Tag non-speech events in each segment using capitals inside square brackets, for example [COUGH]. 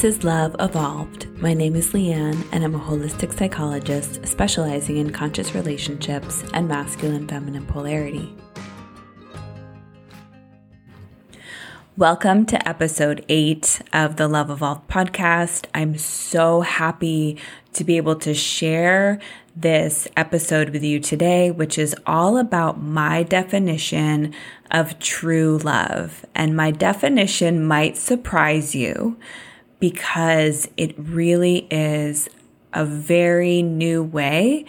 This is Love Evolved. My name is Leanne, and I'm a holistic psychologist specializing in conscious relationships and masculine feminine polarity. Welcome to episode eight of the Love Evolved podcast. I'm so happy to be able to share this episode with you today, which is all about my definition of true love. And my definition might surprise you because it really is a very new way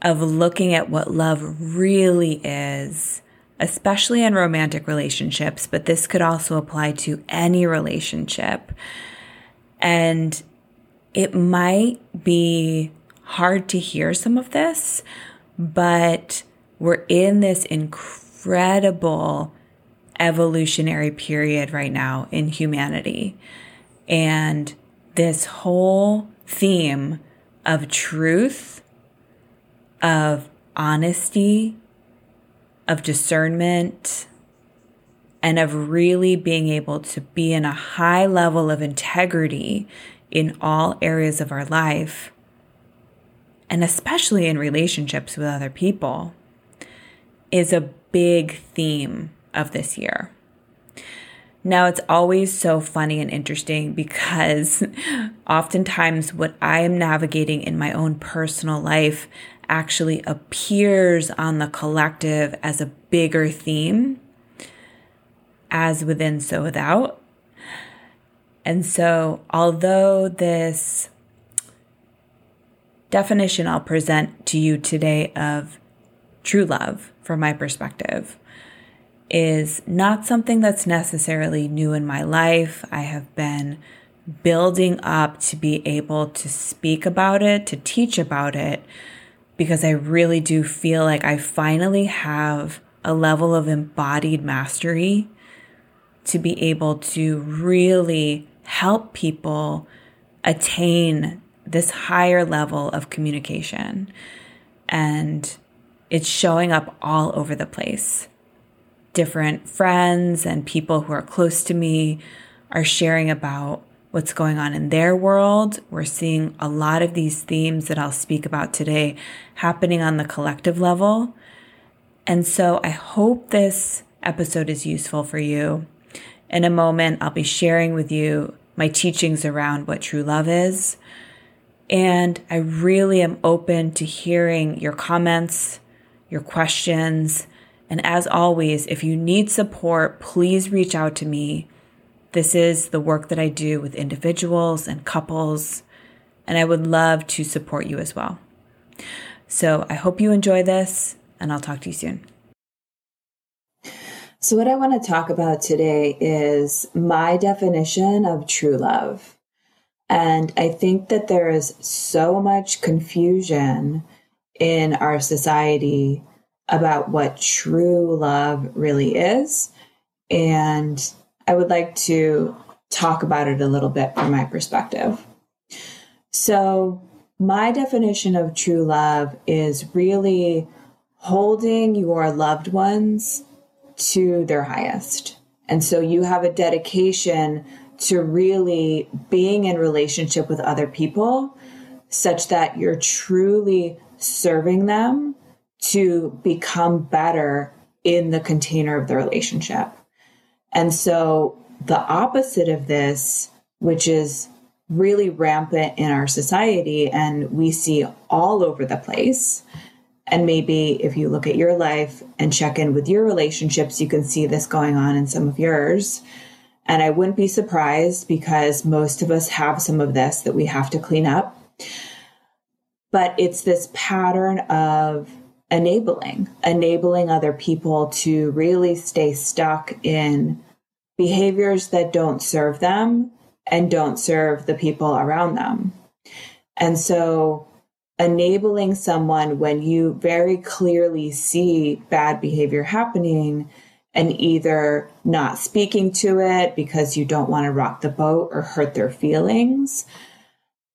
of looking at what love really is, especially in romantic relationships, but this could also apply to any relationship. And it might be hard to hear some of this, but we're in this incredible evolutionary period right now in humanity. And this whole theme of truth, of honesty, of discernment, and of really being able to be in a high level of integrity in all areas of our life, and especially in relationships with other people, is a big theme of this year. Now, it's always so funny and interesting because [LAUGHS] oftentimes what I am navigating in my own personal life actually appears on the collective as a bigger theme, as within, so without. And so, although this definition I'll present to you today of true love, from my perspective, is not something that's necessarily new in my life. I have been building up to be able to speak about it, to teach about it, because I really do feel like I finally have a level of embodied mastery to be able to really help people attain this higher level of communication. And it's showing up all over the place different friends and people who are close to me are sharing about what's going on in their world. We're seeing a lot of these themes that I'll speak about today happening on the collective level. And so I hope this episode is useful for you. In a moment, I'll be sharing with you my teachings around what true love is. And I really am open to hearing your comments, your questions, and as always, if you need support, please reach out to me. This is the work that I do with individuals and couples, and I would love to support you as well. So I hope you enjoy this, and I'll talk to you soon. So, what I want to talk about today is my definition of true love. And I think that there is so much confusion in our society about what true love really is. And I would like to talk about it a little bit from my perspective. So, my definition of true love is really holding your loved ones to their highest. And so you have a dedication to really being in relationship with other people such that you're truly serving them to become better in the container of the relationship. And so the opposite of this, which is really rampant in our society and we see all over the place. And maybe if you look at your life and check in with your relationships, you can see this going on in some of yours. And I wouldn't be surprised because most of us have some of this that we have to clean up. But it's this pattern of enabling, enabling other people to really stay stuck in behaviors that don't serve them and don't serve the people around them. And so, enabling someone when you very clearly see bad behavior happening and either not speaking to it because you don't want to rock the boat or hurt their feelings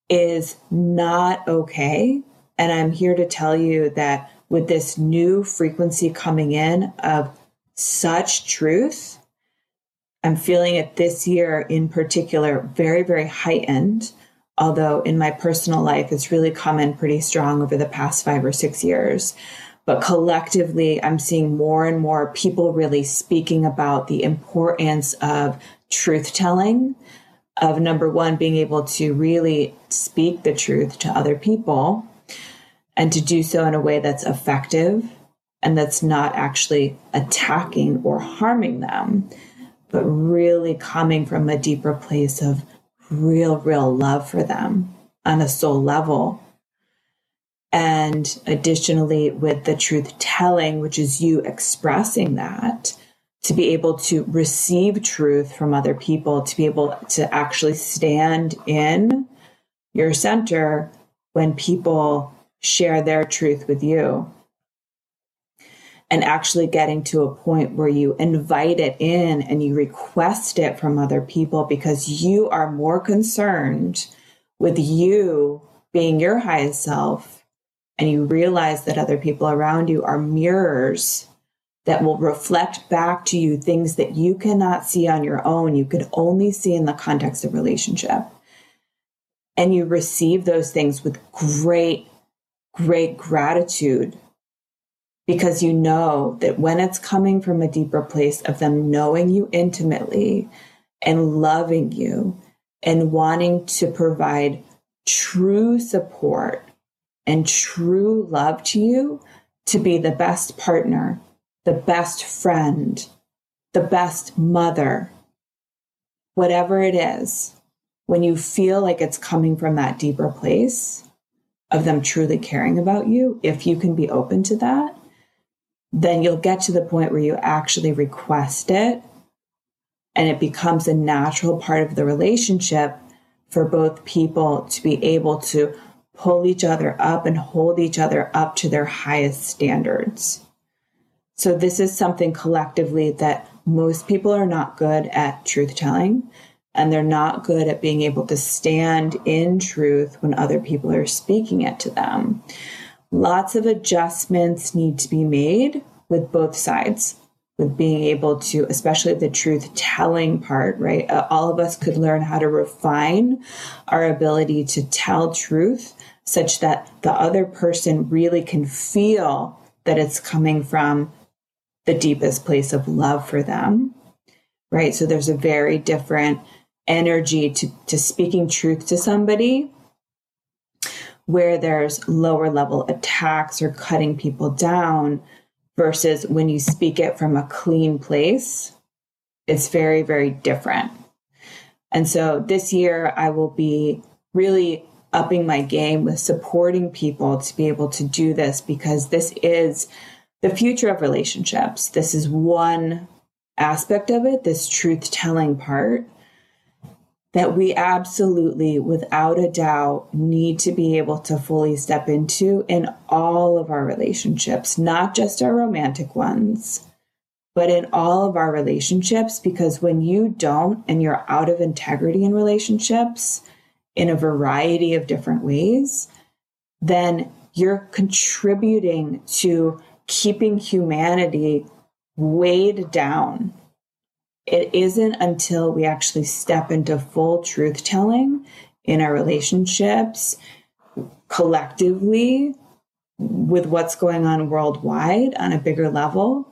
is not okay. And I'm here to tell you that with this new frequency coming in of such truth, I'm feeling it this year in particular, very, very heightened. Although in my personal life, it's really come in pretty strong over the past five or six years. But collectively, I'm seeing more and more people really speaking about the importance of truth telling, of number one, being able to really speak the truth to other people and to do so in a way that's effective and that's not actually attacking or harming them, but really coming from a deeper place of real, real love for them on a soul level. And additionally, with the truth telling, which is you expressing that, to be able to receive truth from other people, to be able to actually stand in your center when people share their truth with you. And actually getting to a point where you invite it in and you request it from other people because you are more concerned with you being your highest self. And you realize that other people around you are mirrors that will reflect back to you things that you cannot see on your own. You could only see in the context of relationship. And you receive those things with great great gratitude because you know that when it's coming from a deeper place of them knowing you intimately and loving you and wanting to provide true support and true love to you to be the best partner, the best friend, the best mother, whatever it is, when you feel like it's coming from that deeper place of them truly caring about you, if you can be open to that, then you'll get to the point where you actually request it and it becomes a natural part of the relationship for both people to be able to pull each other up and hold each other up to their highest standards. So, this is something collectively that most people are not good at truth telling, and they're not good at being able to stand in truth when other people are speaking it to them. Lots of adjustments need to be made with both sides with being able to especially the truth telling part right? Uh, all of us could learn how to refine our ability to tell truth such that the other person really can feel that it's coming from the deepest place of love for them right? So there's a very different energy to, to speaking truth to somebody where there's lower level attacks or cutting people down versus when you speak it from a clean place, it's very, very different. And so this year, I will be really upping my game with supporting people to be able to do this because this is the future of relationships. This is one aspect of it, this truth telling part that we absolutely, without a doubt, need to be able to fully step into in all of our relationships, not just our romantic ones, but in all of our relationships. Because when you don't and you're out of integrity in relationships in a variety of different ways, then you're contributing to keeping humanity weighed down it isn't until we actually step into full truth telling in our relationships collectively with what's going on worldwide on a bigger level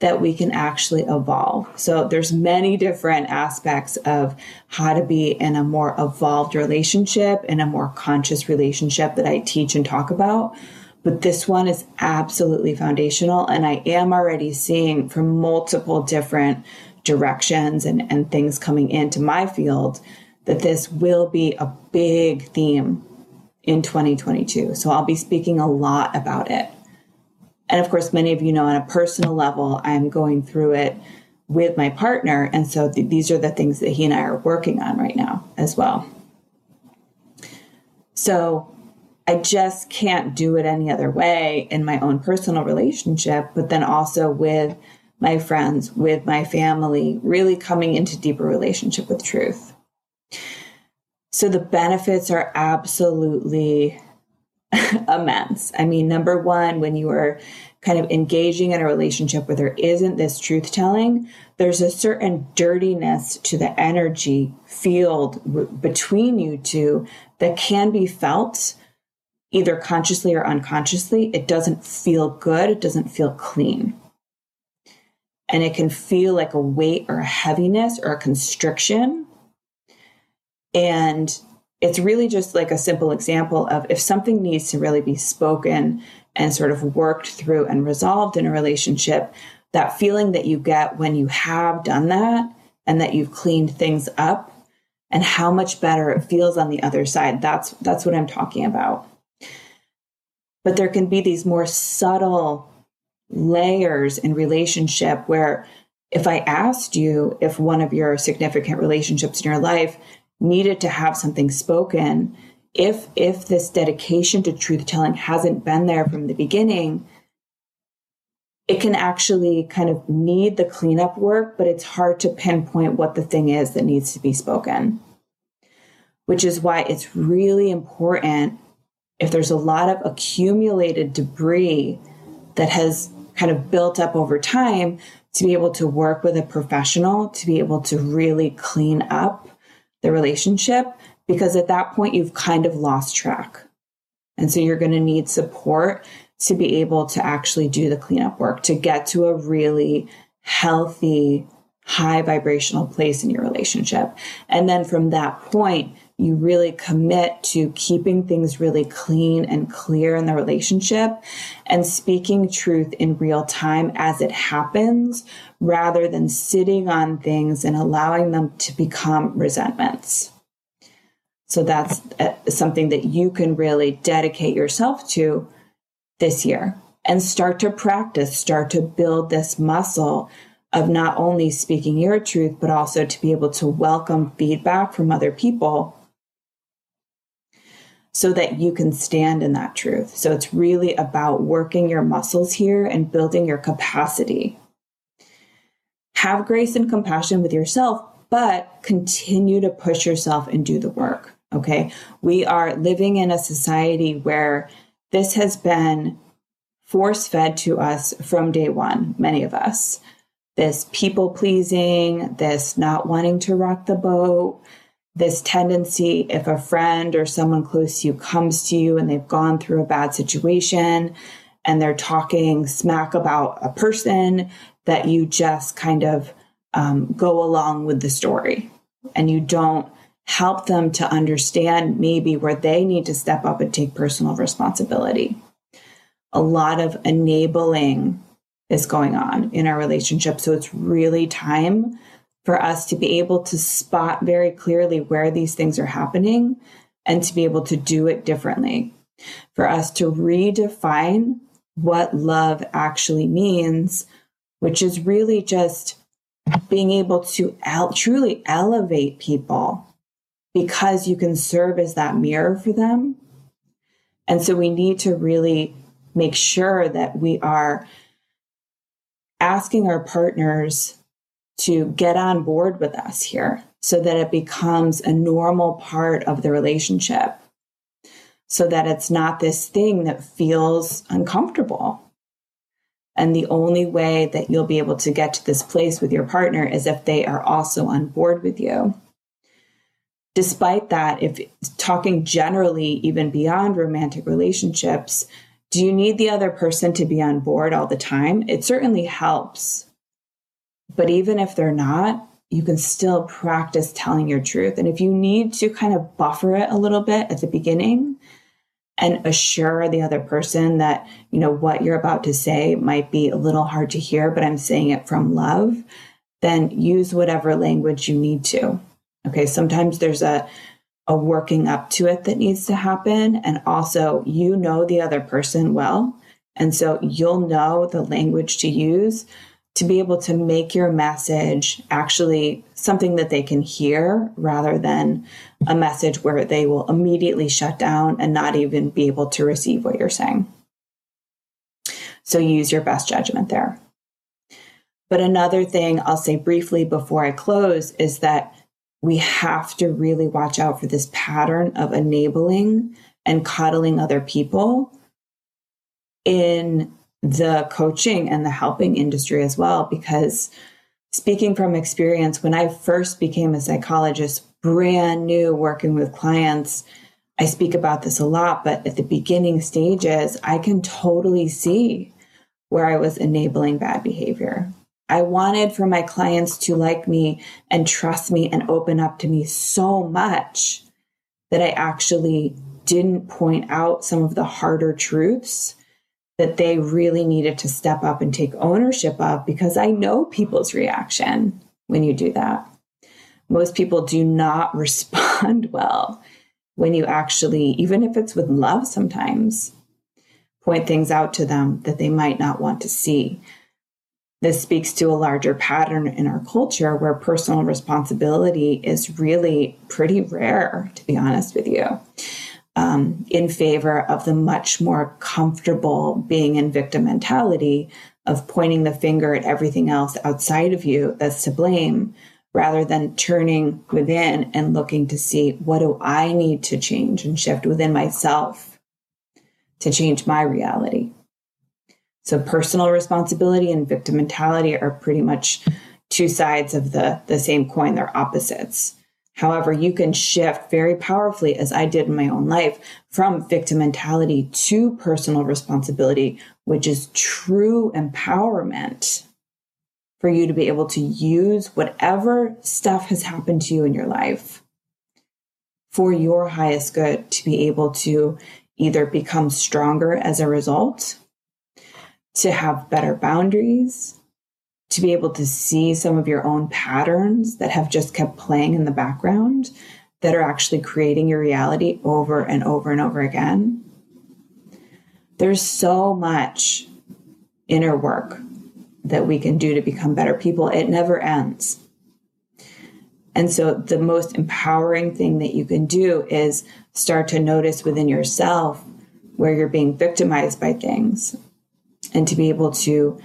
that we can actually evolve. So there's many different aspects of how to be in a more evolved relationship in a more conscious relationship that I teach and talk about. But this one is absolutely foundational. And I am already seeing from multiple different directions and, and things coming into my field that this will be a big theme in 2022. So I'll be speaking a lot about it. And of course, many of you know on a personal level, I'm going through it with my partner. And so th- these are the things that he and I are working on right now as well. So I just can't do it any other way in my own personal relationship, but then also with my friends, with my family, really coming into deeper relationship with truth. So the benefits are absolutely [LAUGHS] immense. I mean, number one, when you are kind of engaging in a relationship where there isn't this truth telling, there's a certain dirtiness to the energy field w- between you two that can be felt either consciously or unconsciously. It doesn't feel good, it doesn't feel clean. And it can feel like a weight or a heaviness or a constriction. And it's really just like a simple example of if something needs to really be spoken and sort of worked through and resolved in a relationship, that feeling that you get when you have done that and that you've cleaned things up and how much better it feels on the other side. That's that's what I'm talking about. But there can be these more subtle layers in relationship where if I asked you if one of your significant relationships in your life needed to have something spoken if if this dedication to truth telling hasn't been there from the beginning it can actually kind of need the cleanup work but it's hard to pinpoint what the thing is that needs to be spoken which is why it's really important if there's a lot of accumulated debris that has kind of built up over time to be able to work with a professional to be able to really clean up the relationship because at that point you've kind of lost track. And so you're going to need support to be able to actually do the cleanup work to get to a really healthy, high vibrational place in your relationship. And then from that point, you really commit to keeping things really clean and clear in the relationship and speaking truth in real time as it happens rather than sitting on things and allowing them to become resentments. So that's uh, something that you can really dedicate yourself to this year and start to practice, start to build this muscle of not only speaking your truth, but also to be able to welcome feedback from other people so that you can stand in that truth. So it's really about working your muscles here and building your capacity. Have grace and compassion with yourself, but continue to push yourself and do the work. Okay. We are living in a society where this has been force fed to us from day one, many of us. This people pleasing, this not wanting to rock the boat, this tendency if a friend or someone close to you comes to you and they've gone through a bad situation and they're talking smack about a person that you just kind of um, go along with the story and you don't help them to understand maybe where they need to step up and take personal responsibility. A lot of enabling is going on in our relationship. So it's really time for us to be able to spot very clearly where these things are happening and to be able to do it differently. For us to redefine what love actually means, which is really just being able to el- truly elevate people because you can serve as that mirror for them. And so we need to really make sure that we are asking our partners to get on board with us here so that it becomes a normal part of the relationship so that it's not this thing that feels uncomfortable. And the only way that you'll be able to get to this place with your partner is if they are also on board with you. Despite that, if talking generally, even beyond romantic relationships, do you need the other person to be on board all the time? It certainly helps but even if they're not, you can still practice telling your truth. And if you need to kind of buffer it a little bit at the beginning and assure the other person that, you know, what you're about to say might be a little hard to hear, but I'm saying it from love, then use whatever language you need to. Okay. Sometimes there's a, a working up to it that needs to happen. And also, you know the other person well. And so you'll know the language to use to be able to make your message actually something that they can hear rather than a message where they will immediately shut down and not even be able to receive what you're saying. So use your best judgment there. But another thing I'll say briefly before I close is that we have to really watch out for this pattern of enabling and coddling other people in the coaching and the helping industry as well. Because speaking from experience, when I first became a psychologist, brand new working with clients, I speak about this a lot, but at the beginning stages, I can totally see where I was enabling bad behavior. I wanted for my clients to like me and trust me and open up to me so much that I actually didn't point out some of the harder truths that they really needed to step up and take ownership of because I know people's reaction when you do that. Most people do not [LAUGHS] respond well when you actually, even if it's with love sometimes, point things out to them that they might not want to see. This speaks to a larger pattern in our culture where personal responsibility is really pretty rare, to be honest with you, um, in favor of the much more comfortable being in victim mentality of pointing the finger at everything else outside of you that's to blame rather than turning within and looking to see what do I need to change and shift within myself to change my reality. So personal responsibility and victim mentality are pretty much two sides of the, the same coin. They're opposites. However, you can shift very powerfully, as I did in my own life, from victim mentality to personal responsibility, which is true empowerment for you to be able to use whatever stuff has happened to you in your life for your highest good, to be able to either become stronger as a result to have better boundaries, to be able to see some of your own patterns that have just kept playing in the background that are actually creating your reality over and over and over again. There's so much inner work that we can do to become better people. It never ends. And so, the most empowering thing that you can do is start to notice within yourself where you're being victimized by things and to be able to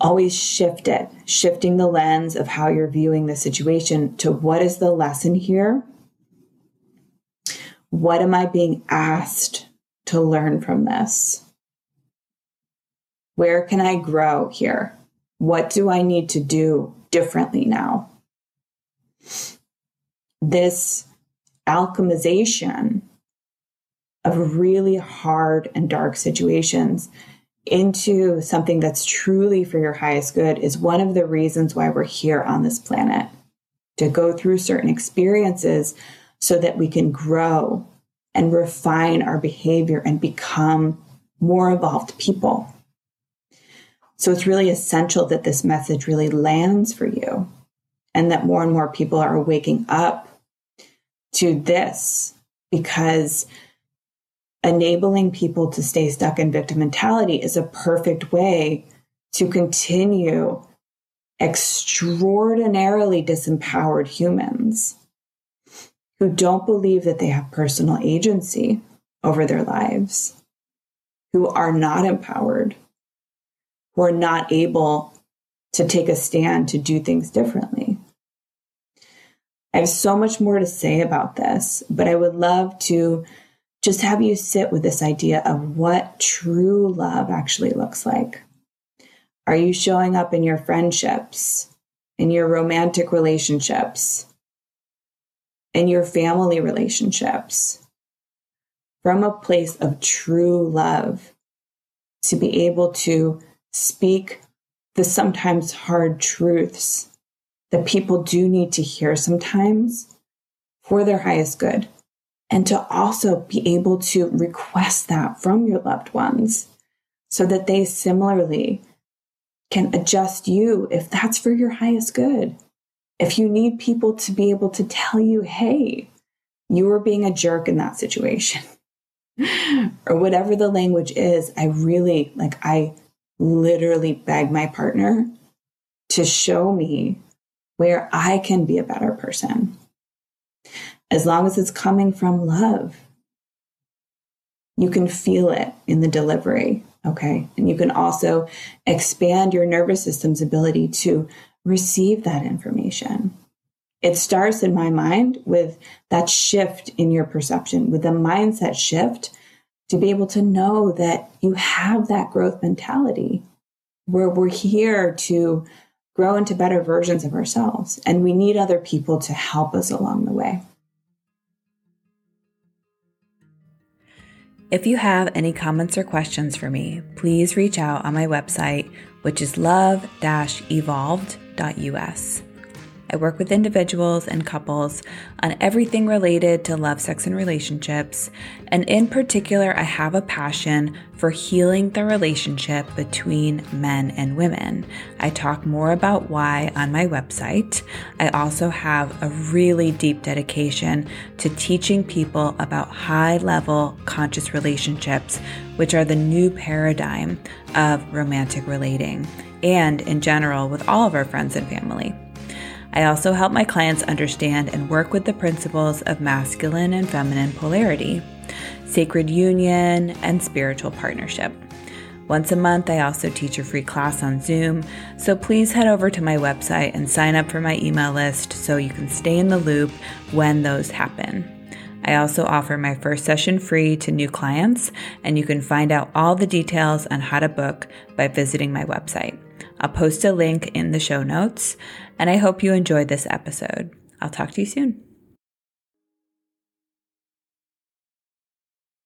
always shift it, shifting the lens of how you're viewing the situation to what is the lesson here? What am I being asked to learn from this? Where can I grow here? What do I need to do differently now? This alchemization of really hard and dark situations into something that's truly for your highest good is one of the reasons why we're here on this planet to go through certain experiences so that we can grow and refine our behavior and become more evolved people. So it's really essential that this message really lands for you and that more and more people are waking up to this because enabling people to stay stuck in victim mentality is a perfect way to continue extraordinarily disempowered humans who don't believe that they have personal agency over their lives, who are not empowered, who are not able to take a stand to do things differently. I have so much more to say about this, but I would love to just have you sit with this idea of what true love actually looks like. Are you showing up in your friendships, in your romantic relationships, in your family relationships from a place of true love to be able to speak the sometimes hard truths that people do need to hear sometimes for their highest good? And to also be able to request that from your loved ones so that they similarly can adjust you if that's for your highest good. If you need people to be able to tell you, hey, you were being a jerk in that situation, [LAUGHS] or whatever the language is, I really like, I literally beg my partner to show me where I can be a better person as long as it's coming from love. You can feel it in the delivery. Okay. And you can also expand your nervous system's ability to receive that information. it starts in my mind with that shift in your perception, with the mindset shift to be able to know that you have that growth mentality where we're here to grow into better versions of ourselves and we need other people to help us along the way. If you have any comments or questions for me, please reach out on my website, which is love evolved.us. I work with individuals and couples on everything related to love, sex, and relationships. And in particular, I have a passion for healing the relationship between men and women. I talk more about why on my website. I also have a really deep dedication to teaching people about high level conscious relationships, which are the new paradigm of romantic relating and in general with all of our friends and family. I also help my clients understand and work with the principles of masculine and feminine polarity, sacred union, and spiritual partnership. Once a month, I also teach a free class on Zoom, so please head over to my website and sign up for my email list so you can stay in the loop when those happen. I also offer my first session free to new clients, and you can find out all the details on how to book by visiting my website. I'll post a link in the show notes, and I hope you enjoyed this episode. I'll talk to you soon.